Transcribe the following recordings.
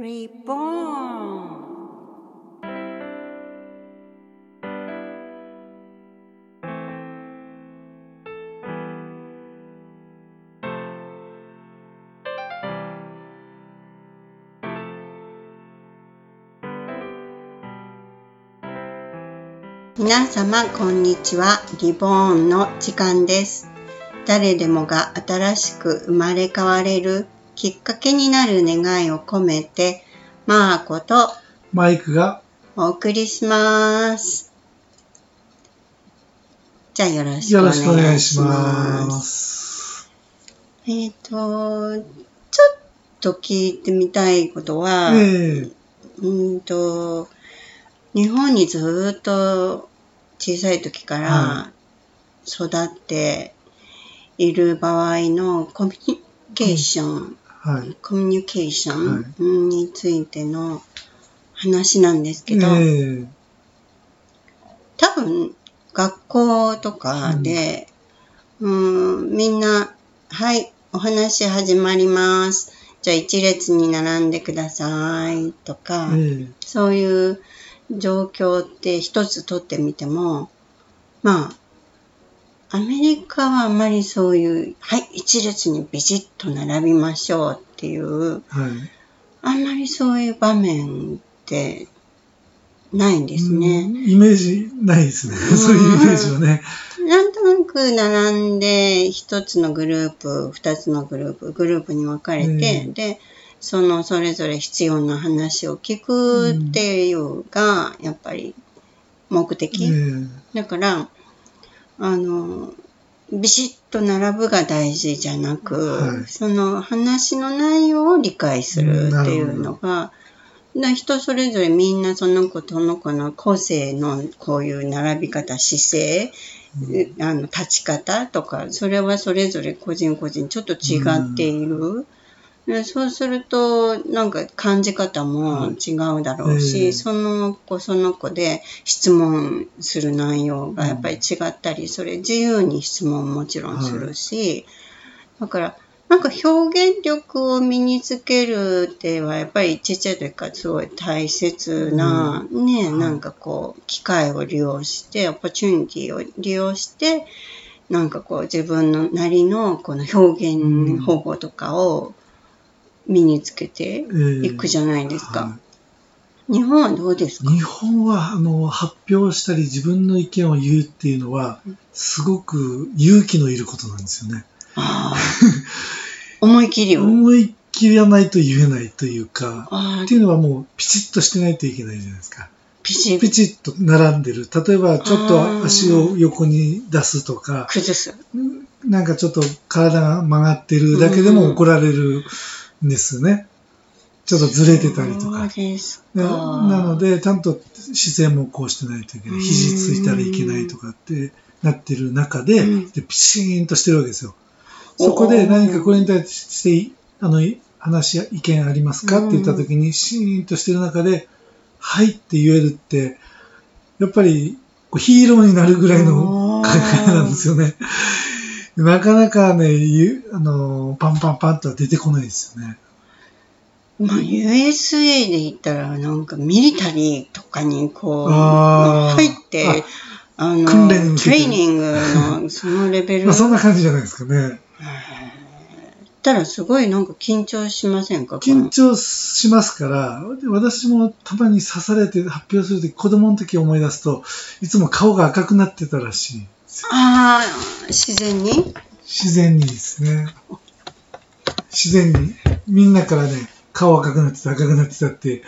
Reborn 皆様こんにちは。リボーンの時間です。誰でもが新しく生まれ変われるきっかけになる願いを込めてマーコとマイクがお送りします。じゃあよろしくお願願いしまます。えっ、とちょっと聞いてみたいことは、ええ。うーんと、日本にずっと小さい時からは育っている場合のコミュニケーション、はい。コミュニケーショはンについての話なんですけど、ええ多分学校とかで、うーん、みんな、はい、お話始まります。じゃあ一列に並んでくださいとか、ええそういう状況って一つ取ってみても、まあ、アメリカはあまりそういう、はい、一列にビシッと並びましょうっていう、はい。あんまりそういう場面ってないんですね。うんイメージないですね。そういうイメージはね。なんとなく並んで、一つのグループ、二つのグループ、グループに分かれて、うんで、そのそれぞれ必要な話を聞くっていうが、やっぱり目的。えだから、あの、ビシッと並ぶが大事じゃなく、はい。その話の内容を理解するっていうのが、だ人それぞれみんなその子との子の個性のこういう並び方、姿勢、あの立ち方とか、それはそれぞれ個人個人ちょっと違っている。でそうすると、なんか感じ方も違うだろうし、その子その子で質問する内容がやっぱり違ったり、それ自由に質問もちろんするし、だから、なんか表現力を身につけるってはやっぱりちっちゃい時からすごい大切な、ね、はい。なんかこう、機会を利用して、オポチュニティを利用して、なんかこう自分のなりのこの表現方法とかを身につけてえいくじゃないですか。は日本はどうですか？い日本は、あの、発表したり自分の意見を言うっていうのは、すごく勇気のいることなんですよね。思い切りを。思いっきりやないと言えないというか、っていうのはもうピチッとしてないといけないじゃないですか。ピシピチッと並んでる。例えば、ちょっと足を横に出すとか、崩す。なんかちょっと体が曲がってるだけでも怒られるんですね。ちょっとずれてたりとか。なので、ちゃんと姿勢もこうしてないといけない。肘ついたらいけないとかってなってる中で、うんでピシーンとしてるわけですよ。そこで何かこれに対して、あの、話や意見ありますか？って言った時に、シーンとしてる中で、はいって言えるって、やっぱりヒーローになるぐらいの考えなんですよね。なかなかね、ゆあの、パンパンパンとは出てこないですよね。まあ、USA で言ったら、なんかミリタリーとかにこう、入って、あの、訓練トレーニングの そのレベルまあそんな感じじゃないですかね。たらすごいなんか緊張しませんか？緊張しますから、で私もたまに刺されて発表するとき、子供の時思い出すと、いつも顔が赤くなってたらしい。ああ、自然に？自然にですね。自然に。みんなからね、顔赤くなってた、赤くなってたって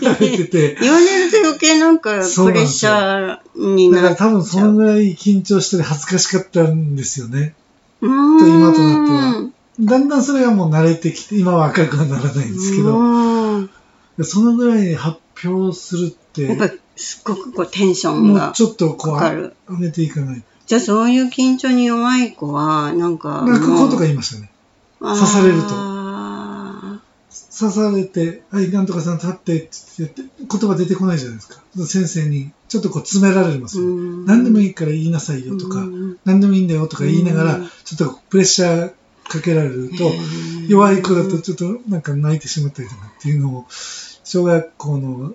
言われてて、言われると余計なんかプレッシャーにだかなっちゃう。ら多分そのぐらい緊張して恥ずかしかったんですよね。と今となってはだんだんそれがもう慣れてきて、今は赤くはならないんですけど、うんそのぐらい発表するって、やっぱりすっごくこうテンションがちょっとこう。上げていかない。じゃあそういう緊張に弱い子は、なんかもう。なんかこうとか言いましたね。刺されるとあ刺されて、はい、なんとかさん立ってって言って、言葉出てこないじゃないですか。先生に、ちょっとこう詰められますよ。ーうん何でもいいから言いなさいよとか、うん何でもいいんだよとか言いながらうん、ちょっとプレッシャーかけられると、弱い子だとちょっとなんか泣いてしまったりとかっていうのを、小学校の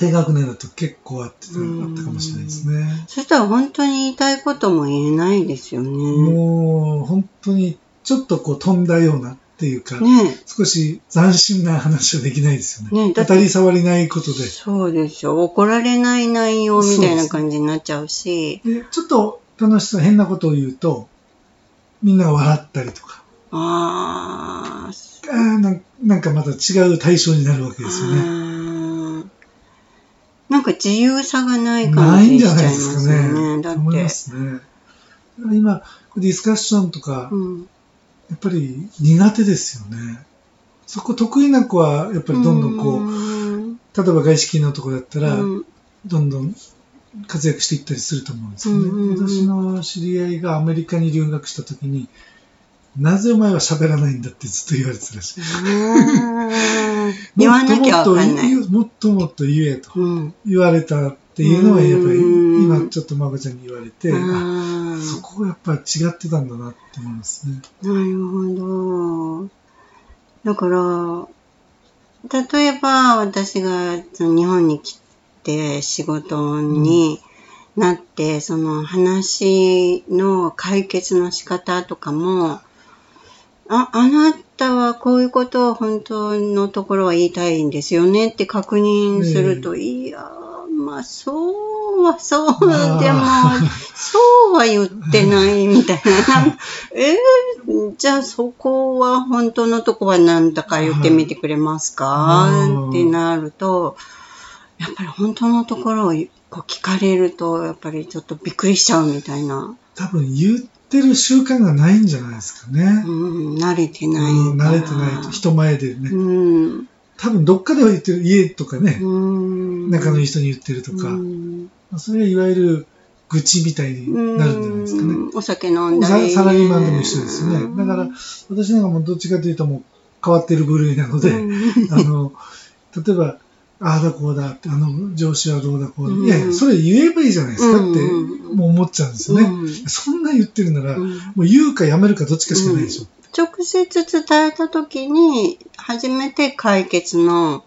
低学年だと結構あってたあったかもしれないですね。そしたら本当に言いたいことも言えないですよね。もう本当にちょっとこう飛んだようなっていうか、ね少し斬新な話はできないですよね。ね当たり障りないことで。そうですよ。怒られない内容みたいな感じになっちゃうし。でちょっと楽しそう、変なことを言うと、みんなが笑ったりとか、ああ、あーなんなんかまた違う対象になるわけですよね。か自由さがないな感じしちいんじゃないゃいますよですかね。ね。だっと思いまて。すね。今、ディスカッションとか、うんやっぱり苦手ですよね。そこ得意な子は、やっぱりどんどんこう、うん例えば外資系のとこだったら、うんどんどん活躍していったりすると思うんですよね。うんうんうん私の知り合いがアメリカに留学した時に、なぜお前は喋らないんだってずっと言われてたらしい。うん言わなきゃわかんない。もっともっと言えとうん言われたっていうのはやっぱりうん今ちょっとまこちゃんに言われて、ああそこがやっぱり違ってたんだなって思いますね。なるほど。だから、例えば私が日本に来て仕事になって、その話の解決の仕方とかも、あ、あなたはこういうことを本当のところは言いたいんですよねって確認すると、いやー、まあそうはそう、でも、そうは言ってないみたいな。えーじゃあそこは本当のとこは何だか言ってみてくれますか、うんってなると、やっぱり本当のところをこう聞かれると、やっぱりちょっとびっくりしちゃうみたいな。多分言ってる習慣がないんじゃないですかね。うん、慣れてないうん。慣れてないと人前でね。うん。多分どっかでは言ってる家とかね、うん。仲のいい人に言ってるとか、うんそれはいわゆる愚痴みたいになるんじゃないですかね。うんお酒飲んだり。ササラリーマンでも一緒ですよね。だから、私なんかもどっちかというともう変わってる部類なので、うんあの、例えば、ああだこうだって、あの上司はどうだこうだ、うん。いやいや、それ言えばいいじゃないですかって、うんもう思っちゃうんですよね。うん。そんな言ってるなら、うん。もう言うかやめるかどっちかしかないでしょ。直接伝えたときに、初めて解決の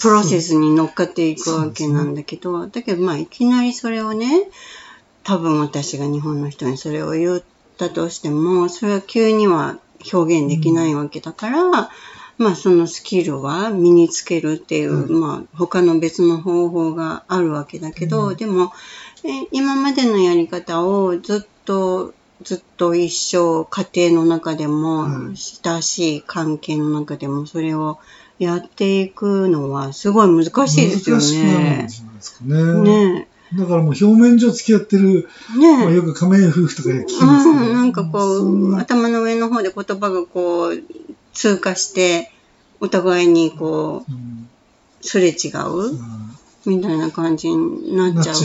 プロセスに乗っかっていくわけなんだけど、だけどまあいきなりそれをね、多分私が日本の人にそれを言ったとしても、それは急には表現できないわけだから、まあそのスキルは身につけるっていう、うまあ他の別の方法があるわけだけど、うんでも、え今までのやり方をずっとずっと一生家庭の中でも、はい親しい関係の中でもそれをやっていくのはすごい難しいですよね。ね。ねだからもう表面上付き合ってる、え。ねえ。まあ、よく仮面夫婦とかで聞きうますけど、ん、なんかこう、頭の上の方で言葉がこう、通過して、お互いにこう、うんすれ違うみたいな感じになっちゃう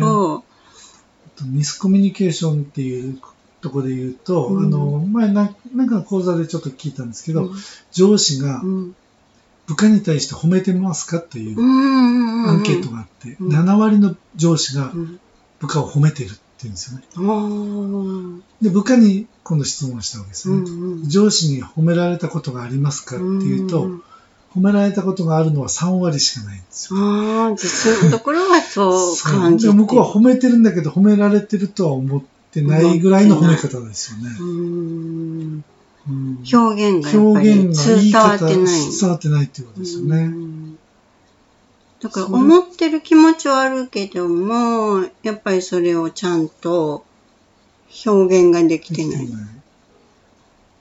と、あとミスコミュニケーションっていうところで言うと、うん。あの前ななんか講座でちょっと聞いたんですけど、うん。上司がうん。部下に対して褒めてますかといううんアンケートがあって、うん。7割の上司がうん。部下を褒めてるって言うんですよね。で、部下に今度質問したわけですね。んうん上司に褒められたことがありますかっていうと、ん褒められたことがあるのは3割しかないんですよ。ああ、実のところはそう感じてで向こうは褒めてるんだけど、褒められてるとは思ってないぐらいの褒め方ですよね。うんうん表現がやっぱ表り伝わ方ってない。伝わってないっていうことですよね。うんだから思ってる気持ちはあるけども、やっぱりそれをちゃんと表現ができてない。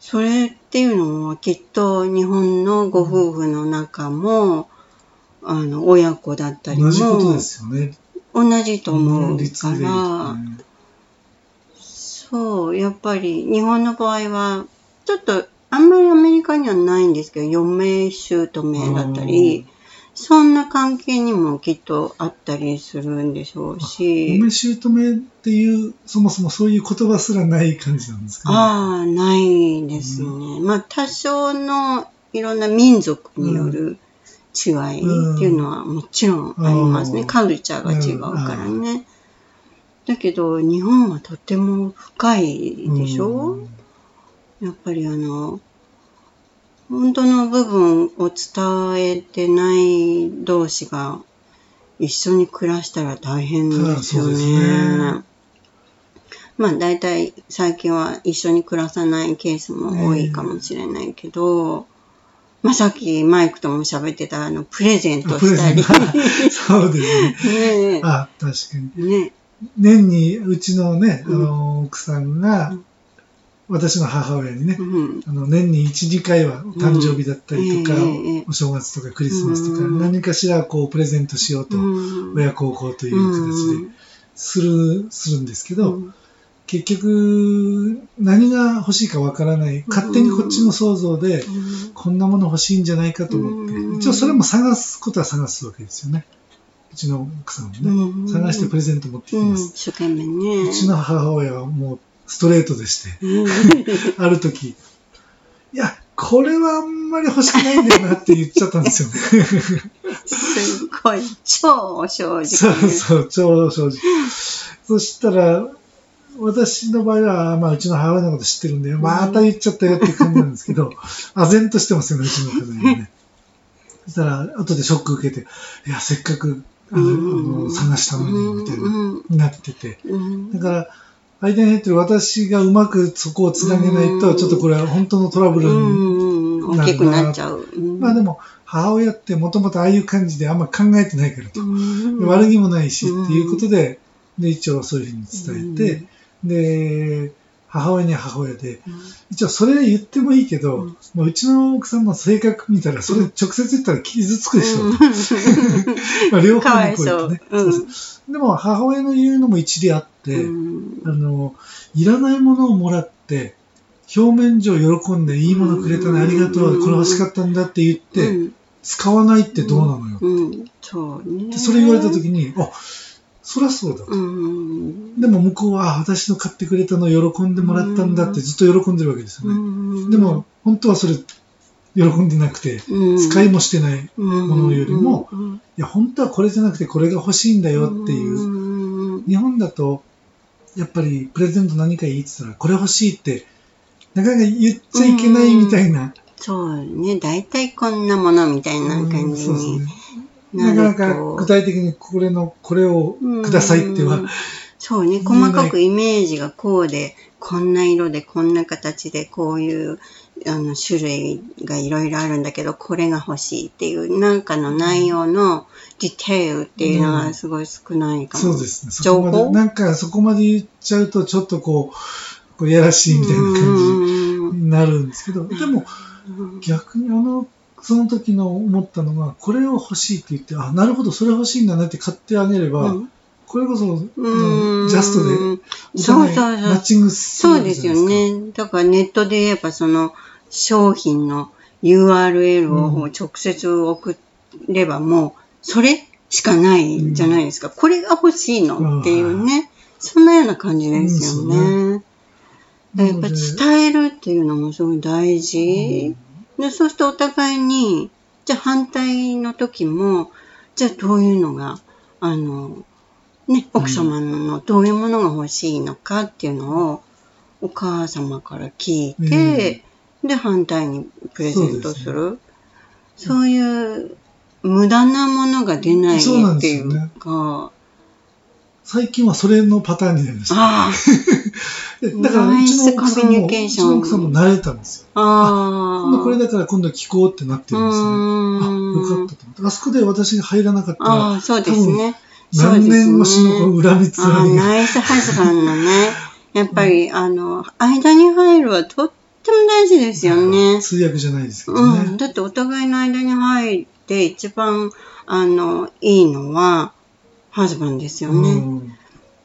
それっていうのはきっと日本のご夫婦の中も、あの、親子だったりも同じことですよね。同じと思うから、そう、やっぱり日本の場合は、ちょっとあんまりアメリカにはないんですけど、嫁姑だったり、そんな関係にもきっとあったりするんでしょうし、嫁姑っていう、そもそもそういう言葉すらない感じなんですかね。ああ、ないですね。まあ、多少のいろんな民族による違いっていうのはもちろんありますね。うんカルチャーが違うからね。だけど、日本はとても深いでしょ、うんやっぱりあの、本当の部分を伝えてない同士が一緒に暮らしたら大変ですよねね。まあ大体最近は一緒に暮らさないケースも多いかもしれないけど、まあさっきマイクとも喋ってたあのプレゼントしたり。そうですね。ねあ、確かに。え。ね年にうちのね、あうんの奥さんが、うん私の母親にね、うん。あの年に1、2回は誕生日だったりとか、うんええお正月とかクリスマスとか、うん何かしらこうプレゼントしようと、うん親孝行という形でする、するんですけど、うん。結局何が欲しいかわからない、勝手にこっちの想像で、こんなもの欲しいんじゃないかと思って、うん一応それも探すことは探すわけですよね。うちの奥さんもね、うん探してプレゼント持ってきうん、ます。一生懸命ね。うちの母親はもうストレートでして、うんある時、いや、これはあんまり欲しくないんだよなって言っちゃったんですよね。すごい、超正直。そうそう、超正直。そしたら、私の場合は、まあ、うちの母親のこと知ってるんで、また言っちゃったよって感じなんですけど、唖然としてますよね、うちの家内はね。そしたら、後でショック受けて、いや、せっかく、あの、探したのに、みたいな、うんなってて。うんだから、間に入ってる私がうまくそこをつなげないと、うんちょっとこれは本当のトラブルにうん大きくなっちゃう。うんまあでも、母親ってもともとああいう感じであんま考えてないからと。悪気もないし、うんっていうことで、で、一応そういうふうに伝えて、で、母親には母親で、一応それ言ってもいいけど、うんまあ、うちの奥さんの性格見たら、それ直接言ったら傷つくでしょ。うん まあ両方にこう言そうってね。。でも、母親の言うのも一理あって、うんあの、いらないものをもらって、表面上喜んでいいものくれたね、ありがとう、これ欲しかったんだって言って、うん使わないってどうなのよ。うん、そうね。でそれ言われた時に、あ、そりゃそうだと。うん、でも向こうは、あ、私の買ってくれたのを喜んでもらったんだってずっと喜んでるわけですようね。ん、でも、本当はそれ、喜んでなくて、うん、使いもしてない。いものよりもうんや、本当はこれじゃなくてこれが欲しいんだよっていう。うん日本だと、やっぱりプレゼント何かいいって言ったら、これ欲しいって、なかなか言っちゃいけないみたいな。そうね、大体こんなものみたいな感じに。ななかな。か具体的にこれの、これをくださいってはうん、そうね、細かくイメージがこうで、こんな色で、こんな形で、こういうあの種類がいろいろあるんだけど、これが欲しいっていう、なんかの内容のディテールっていうのはすごい少ないかも。そうですね。情報？なんかそこまで言っちゃうと、ちょっとこう、こうやらしいみたいな感じになるんですけど、でも逆にあの、その時の思ったのが、これを欲しいって言って、あ、なるほど、それ欲しいんだねって買ってあげれば、うんこれこそ、ううんんジャストで、おそうそうそう。マッチングするそうですよね。だからネットで言えばその商品の URL を直接送ればもうそれしかないじゃないですか。これが欲しいのっていうね。そんなような感じですよね。だからやっぱ伝えるっていうのもすごい大事。でそうするとお互いに、じゃあ反対の時も、じゃあどういうのが、あの、ね、奥様のどういうものが欲しいのかっていうのをお母様から聞いて、で、反対にプレゼントする。そういう無駄なものが出ないっていうか、最近はそれのパターンになりました。だから、うちの奥さんも、ナイスコミュニケーうションちの奥さんも慣れたんですよ。あ、あこれだから今度聞こうってなってるんですよね。あ、よかったと思って。あそこで私が入らなかったら、ああ、そうですね。何年越しの恨みつらみが。ナイスハズバンのね、やっぱり、あの、間に入るはとっても大事ですよね。通訳じゃないですけどうん。ね。だってお互いの間に入って一番、あの、いいのは、ハズバンですよね。うん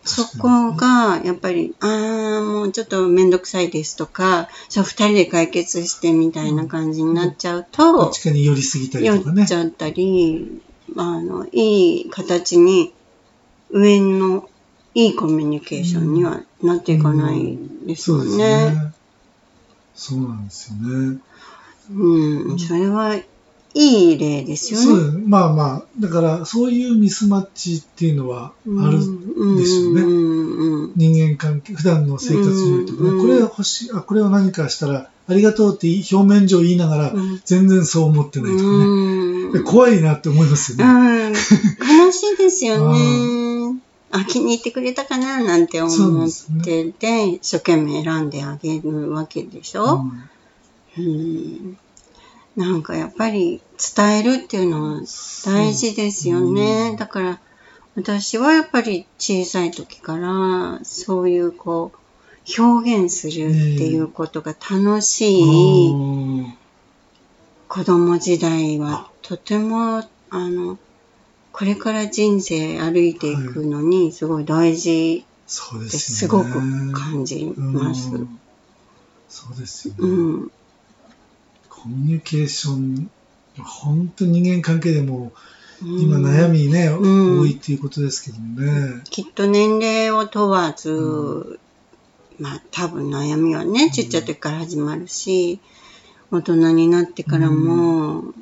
そこが、やっぱり、ああ、もうちょっとめんどくさいですとか、そう、二人で解決してみたいな感じになっちゃうとどっち、かに寄りすぎたりとかね酔っち。ゃったり、あの、いい形に、上のいいコミュニケーションにはなっていかないですよね。ね。そうなんですよね。うん、それはいい例ですよね。そうまあまあ、だからそういうミスマッチっていうのはあるうんですよね人間関係、普段の生活においてもね、うんこれは欲しい、あ、これを何かしたらありがとうって表面上言いながら、うん全然そう思ってないとかね。怖いなって思いますよね。うん、悲しいですよね。あ、気に入ってくれたかな？なんて思っですねてて、一生懸命選んであげるわけでしょ、うんうん、なんかやっぱり伝えるっていうのは大事ですよね。うん。だから私はやっぱり小さい時からそういうこう表現するっていうことが楽しいうん。子供時代はとてもあのこれから人生歩いていくのにすごい大事ってですごく感じます。うん。そうですよね。うん、コミュニケーション、本当に人間関係でも、うん。今悩みね、ん。多いっていうことですけどもね。きっと年齢を問わず、まあ多分悩みはねちっちゃい時から始まるし大人になってからも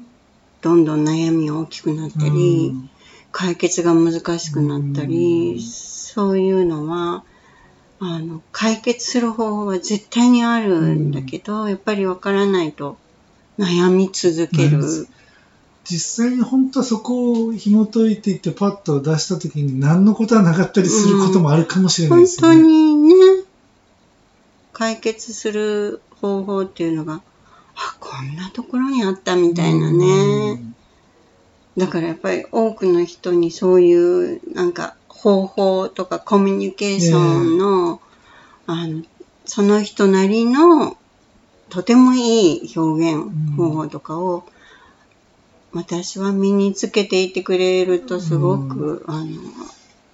どんどん悩みが大きくなったり、うん解決が難しくなったり、うんそういうのはあの解決する方法は絶対にあるんだけど、やっぱりわからないと悩み続ける。実際に本当はそこを紐解いていってパッと出した時に何のことはなかったりすることもあるかもしれない本当ですよね。にね、解決する方法っていうのが、あ、こんなところにあったみたいなね。だからやっぱり多くの人にそういうなんか方法とかコミュニケーションの、あの、その人なりのとてもいい表現方法とかを、私は身につけていてくれるとすごく、あの、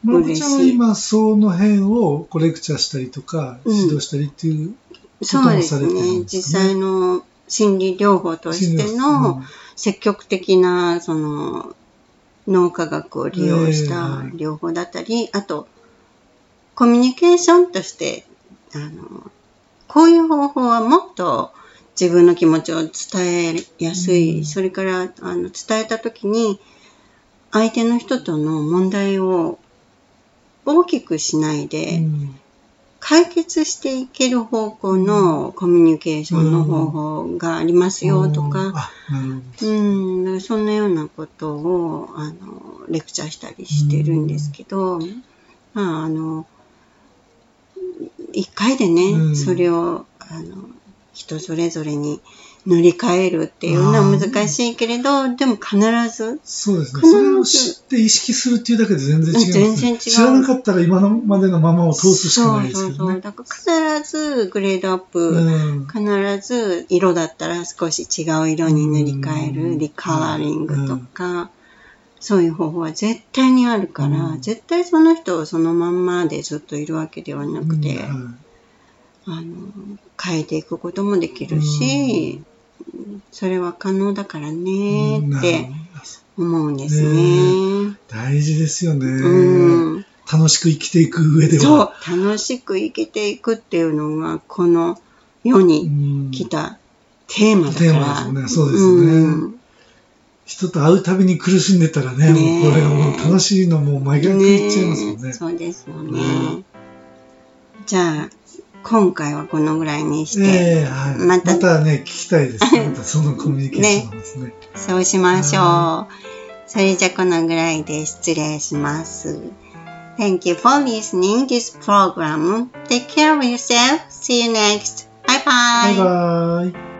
まこちゃんは今その辺をこうレクチャーしたりとかうん。指導したりっていうそうですこともされてるね。んですかね。実際の心理療法としての積極的なその脳科学を利用した療法だったり、あとコミュニケーションとしてあのこういう方法はもっと自分の気持ちを伝えやすい、うん。それからあの伝えた時に相手の人との問題を大きくしないで、うん解決していける方向のコミュニケーションの方法がありますよとか、うん、だからそんなようなことをあのレクチャーしたりしてるんですけど、まああの一回でね、うん。それをあの人それぞれに塗り替えるっていうのは難しいけれど、でも必ず。そうですね。必ず。それを知って意識するっていうだけで全然違います、ね。全然違う。知らなかったら今のまでのままを通すしかないですそうそうそう。けどね。だから必ずグレードアップ、うん。必ず色だったら少し違う色に塗り替えうるんリカラーリングとか、そういう方法は絶対にあるから、うん。絶対その人をそのまんまでずっといるわけではなくて、あの変えていくこともできるし、それは可能だからねうんって思うんですねね。大事ですよね、うん楽しく生きていく上でそうは。楽しく生きていくっていうのがこの世にうん来たテーマだから。テーマですよねそうですねうん人と会うたびに苦しんでたらね、ねもうこれがもう楽しいのもう真逆いっちゃいますもんね。えそうですよね。うんじゃあ、今回はこのぐらいにして、ええはい、またまたね、聞きたいです。またそのコミュニケーションですね。そうしましょう。それじゃこのぐらいで失礼します。Thank you for listening this program. Take care of yourself. See you next. Bye bye. バーイ。